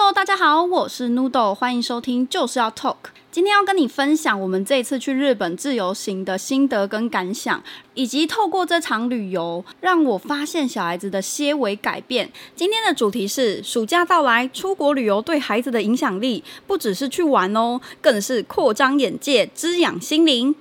Hello，大家好，我是 Noodle，欢迎收听就是要 Talk。今天要跟你分享我们这次去日本自由行的心得跟感想，以及透过这场旅游让我发现小孩子的些微改变。今天的主题是暑假到来，出国旅游对孩子的影响力不只是去玩哦，更是扩张眼界、滋养心灵。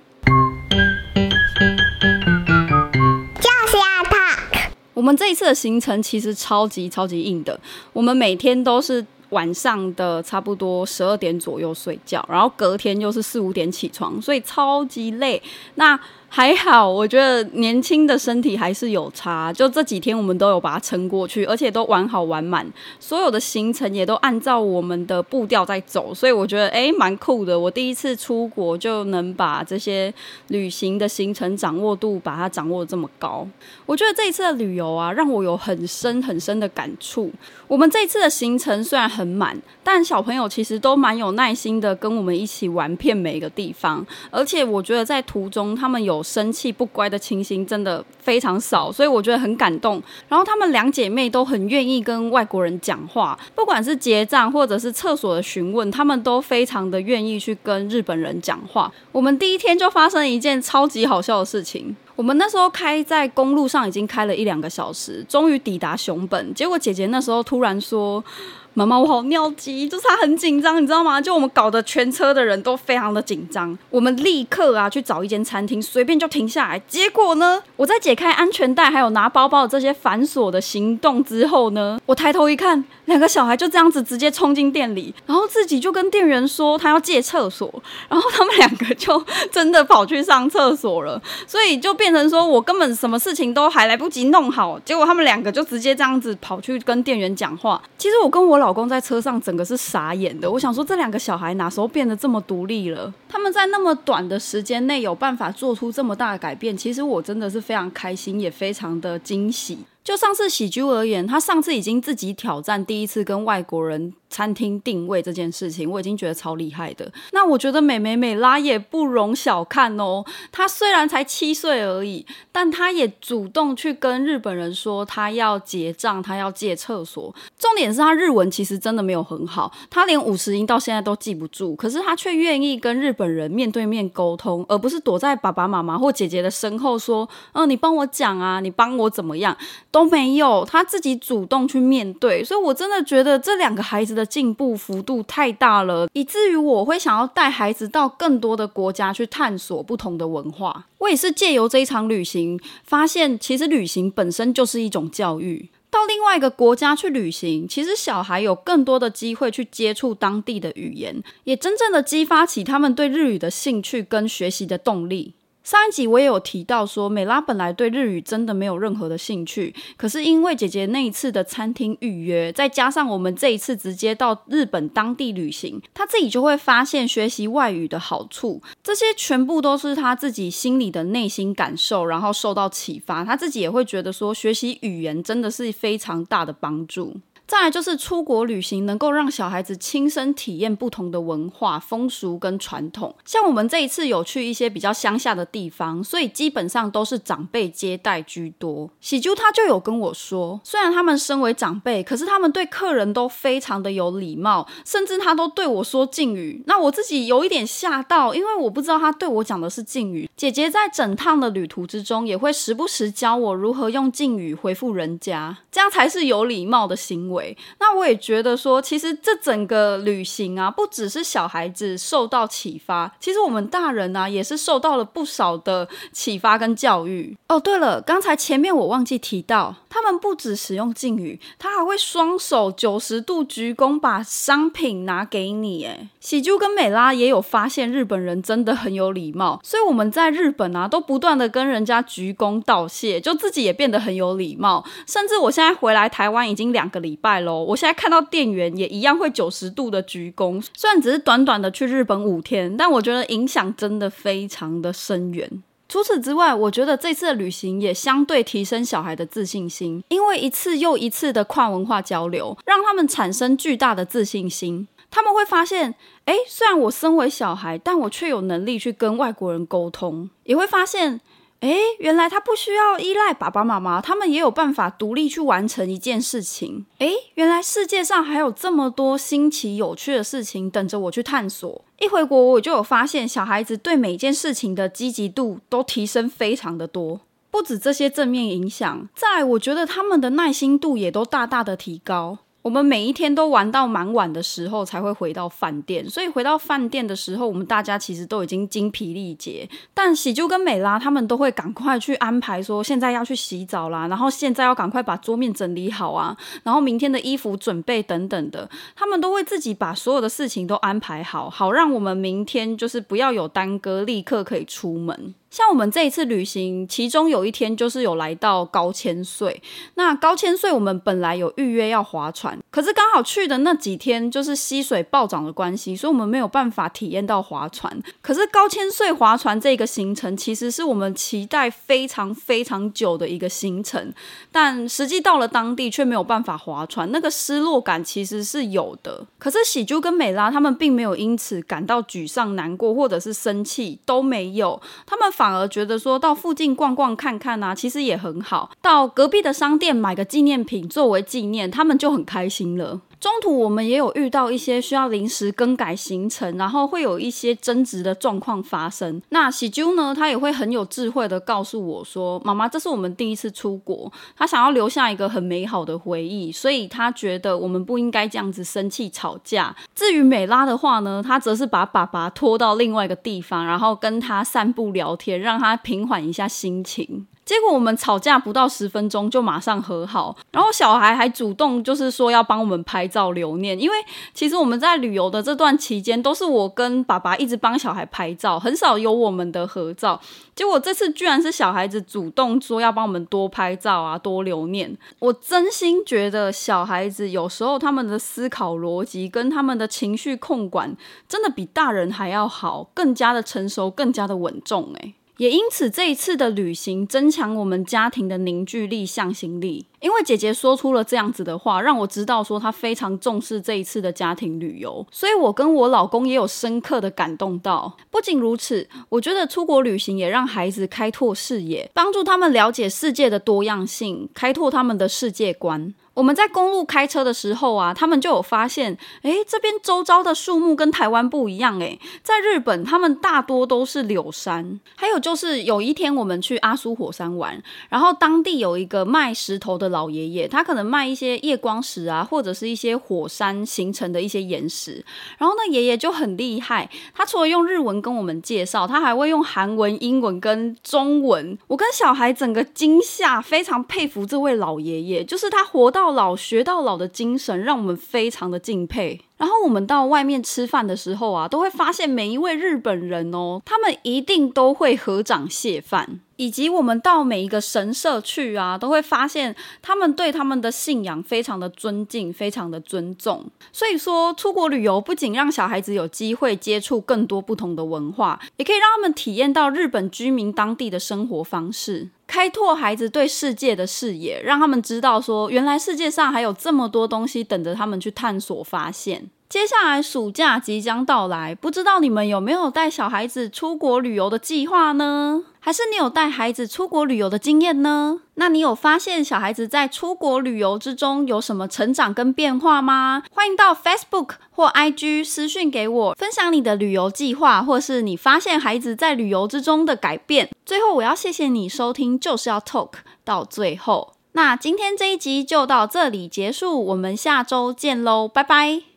我们这一次的行程其实超级超级硬的，我们每天都是晚上的差不多十二点左右睡觉，然后隔天又是四五点起床，所以超级累。那还好，我觉得年轻的身体还是有差。就这几天，我们都有把它撑过去，而且都玩好玩满，所有的行程也都按照我们的步调在走，所以我觉得诶蛮酷的。我第一次出国就能把这些旅行的行程掌握度把它掌握得这么高。我觉得这一次的旅游啊，让我有很深很深的感触。我们这一次的行程虽然很满，但小朋友其实都蛮有耐心的，跟我们一起玩遍每一个地方，而且我觉得在途中他们有。生气不乖的情形真的非常少，所以我觉得很感动。然后她们两姐妹都很愿意跟外国人讲话，不管是结账或者是厕所的询问，她们都非常的愿意去跟日本人讲话。我们第一天就发生了一件超级好笑的事情，我们那时候开在公路上已经开了一两个小时，终于抵达熊本，结果姐姐那时候突然说。妈妈，我好尿急，就是他很紧张，你知道吗？就我们搞得全车的人都非常的紧张。我们立刻啊去找一间餐厅，随便就停下来。结果呢，我在解开安全带还有拿包包的这些繁琐的行动之后呢，我抬头一看，两个小孩就这样子直接冲进店里，然后自己就跟店员说他要借厕所，然后他们两个就真的跑去上厕所了。所以就变成说我根本什么事情都还来不及弄好，结果他们两个就直接这样子跑去跟店员讲话。其实我跟我老。老公在车上整个是傻眼的，我想说这两个小孩哪时候变得这么独立了？他们在那么短的时间内有办法做出这么大的改变，其实我真的是非常开心，也非常的惊喜。就上次喜剧而言，他上次已经自己挑战第一次跟外国人餐厅定位这件事情，我已经觉得超厉害的。那我觉得美美美拉也不容小看哦。她虽然才七岁而已，但她也主动去跟日本人说她要结账，她要借厕所。重点是她日文其实真的没有很好，她连五十音到现在都记不住，可是她却愿意跟日本人面对面沟通，而不是躲在爸爸妈妈或姐姐的身后说：“嗯、你帮我讲啊，你帮我怎么样。”都没有，她自己主动去面对，所以我真的觉得这两个孩子的进步幅度太大了，以至于我会想要带孩子到更多的国家去探索不同的文化。我也是借由这一场旅行，发现其实旅行本身就是一种教育。到另外一个国家去旅行，其实小孩有更多的机会去接触当地的语言，也真正的激发起他们对日语的兴趣跟学习的动力。上一集我也有提到说，美拉本来对日语真的没有任何的兴趣，可是因为姐姐那一次的餐厅预约，再加上我们这一次直接到日本当地旅行，她自己就会发现学习外语的好处，这些全部都是她自己心里的内心感受，然后受到启发，她自己也会觉得说，学习语言真的是非常大的帮助。再来就是出国旅行，能够让小孩子亲身体验不同的文化风俗跟传统。像我们这一次有去一些比较乡下的地方，所以基本上都是长辈接待居多。喜珠他就有跟我说，虽然他们身为长辈，可是他们对客人都非常的有礼貌，甚至他都对我说敬语。那我自己有一点吓到，因为我不知道他对我讲的是敬语。姐姐在整趟的旅途之中，也会时不时教我如何用敬语回复人家，这样才是有礼貌的行为。那我也觉得说，其实这整个旅行啊，不只是小孩子受到启发，其实我们大人啊，也是受到了不少的启发跟教育。哦，对了，刚才前面我忘记提到，他们不止使用敬语，他还会双手九十度鞠躬，把商品拿给你。哎，喜珠跟美拉也有发现，日本人真的很有礼貌，所以我们在日本啊，都不断的跟人家鞠躬道谢，就自己也变得很有礼貌。甚至我现在回来台湾已经两个礼拜。我现在看到店员也一样会九十度的鞠躬，虽然只是短短的去日本五天，但我觉得影响真的非常的深远。除此之外，我觉得这次的旅行也相对提升小孩的自信心，因为一次又一次的跨文化交流，让他们产生巨大的自信心。他们会发现，诶，虽然我身为小孩，但我却有能力去跟外国人沟通，也会发现。诶，原来他不需要依赖爸爸妈妈，他们也有办法独立去完成一件事情。诶，原来世界上还有这么多新奇有趣的事情等着我去探索。一回国，我就有发现，小孩子对每件事情的积极度都提升非常的多。不止这些正面影响，在我觉得他们的耐心度也都大大的提高。我们每一天都玩到蛮晚的时候才会回到饭店，所以回到饭店的时候，我们大家其实都已经精疲力竭。但喜就跟美拉他们都会赶快去安排，说现在要去洗澡啦，然后现在要赶快把桌面整理好啊，然后明天的衣服准备等等的，他们都会自己把所有的事情都安排好，好让我们明天就是不要有耽搁，立刻可以出门。像我们这一次旅行，其中有一天就是有来到高千穗。那高千穗我们本来有预约要划船，可是刚好去的那几天就是溪水暴涨的关系，所以我们没有办法体验到划船。可是高千穗划船这个行程，其实是我们期待非常非常久的一个行程，但实际到了当地却没有办法划船，那个失落感其实是有的。可是喜珠跟美拉他们并没有因此感到沮丧、难过或者是生气，都没有，他们。反而觉得说到附近逛逛看看啊，其实也很好。到隔壁的商店买个纪念品作为纪念，他们就很开心了。中途我们也有遇到一些需要临时更改行程，然后会有一些争执的状况发生。那喜珠呢，他也会很有智慧的告诉我说：“妈妈，这是我们第一次出国，他想要留下一个很美好的回忆，所以他觉得我们不应该这样子生气吵架。”至于美拉的话呢，他则是把爸爸拖到另外一个地方，然后跟他散步聊天，让他平缓一下心情。结果我们吵架不到十分钟就马上和好，然后小孩还主动就是说要帮我们拍照留念，因为其实我们在旅游的这段期间都是我跟爸爸一直帮小孩拍照，很少有我们的合照。结果这次居然是小孩子主动说要帮我们多拍照啊，多留念。我真心觉得小孩子有时候他们的思考逻辑跟他们的情绪控管真的比大人还要好，更加的成熟，更加的稳重诶。也因此，这一次的旅行增强我们家庭的凝聚力、向心力。因为姐姐说出了这样子的话，让我知道说她非常重视这一次的家庭旅游。所以，我跟我老公也有深刻的感动到。不仅如此，我觉得出国旅行也让孩子开拓视野，帮助他们了解世界的多样性，开拓他们的世界观。我们在公路开车的时候啊，他们就有发现，诶，这边周遭的树木跟台湾不一样。诶，在日本，他们大多都是柳杉。还有就是有一天我们去阿苏火山玩，然后当地有一个卖石头的老爷爷，他可能卖一些夜光石啊，或者是一些火山形成的一些岩石。然后那爷爷就很厉害，他除了用日文跟我们介绍，他还会用韩文、英文跟中文。我跟小孩整个惊吓，非常佩服这位老爷爷，就是他活到老学到老的精神，让我们非常的敬佩。然后我们到外面吃饭的时候啊，都会发现每一位日本人哦，他们一定都会合掌谢饭。以及我们到每一个神社去啊，都会发现他们对他们的信仰非常的尊敬，非常的尊重。所以说，出国旅游不仅让小孩子有机会接触更多不同的文化，也可以让他们体验到日本居民当地的生活方式，开拓孩子对世界的视野，让他们知道说，原来世界上还有这么多东西等着他们去探索发现。接下来暑假即将到来，不知道你们有没有带小孩子出国旅游的计划呢？还是你有带孩子出国旅游的经验呢？那你有发现小孩子在出国旅游之中有什么成长跟变化吗？欢迎到 Facebook 或 IG 私讯给我，分享你的旅游计划，或是你发现孩子在旅游之中的改变。最后，我要谢谢你收听，就是要 Talk 到最后。那今天这一集就到这里结束，我们下周见喽，拜拜。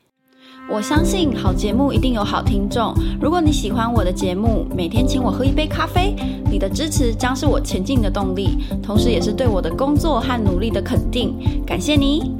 我相信好节目一定有好听众。如果你喜欢我的节目，每天请我喝一杯咖啡，你的支持将是我前进的动力，同时也是对我的工作和努力的肯定。感谢你。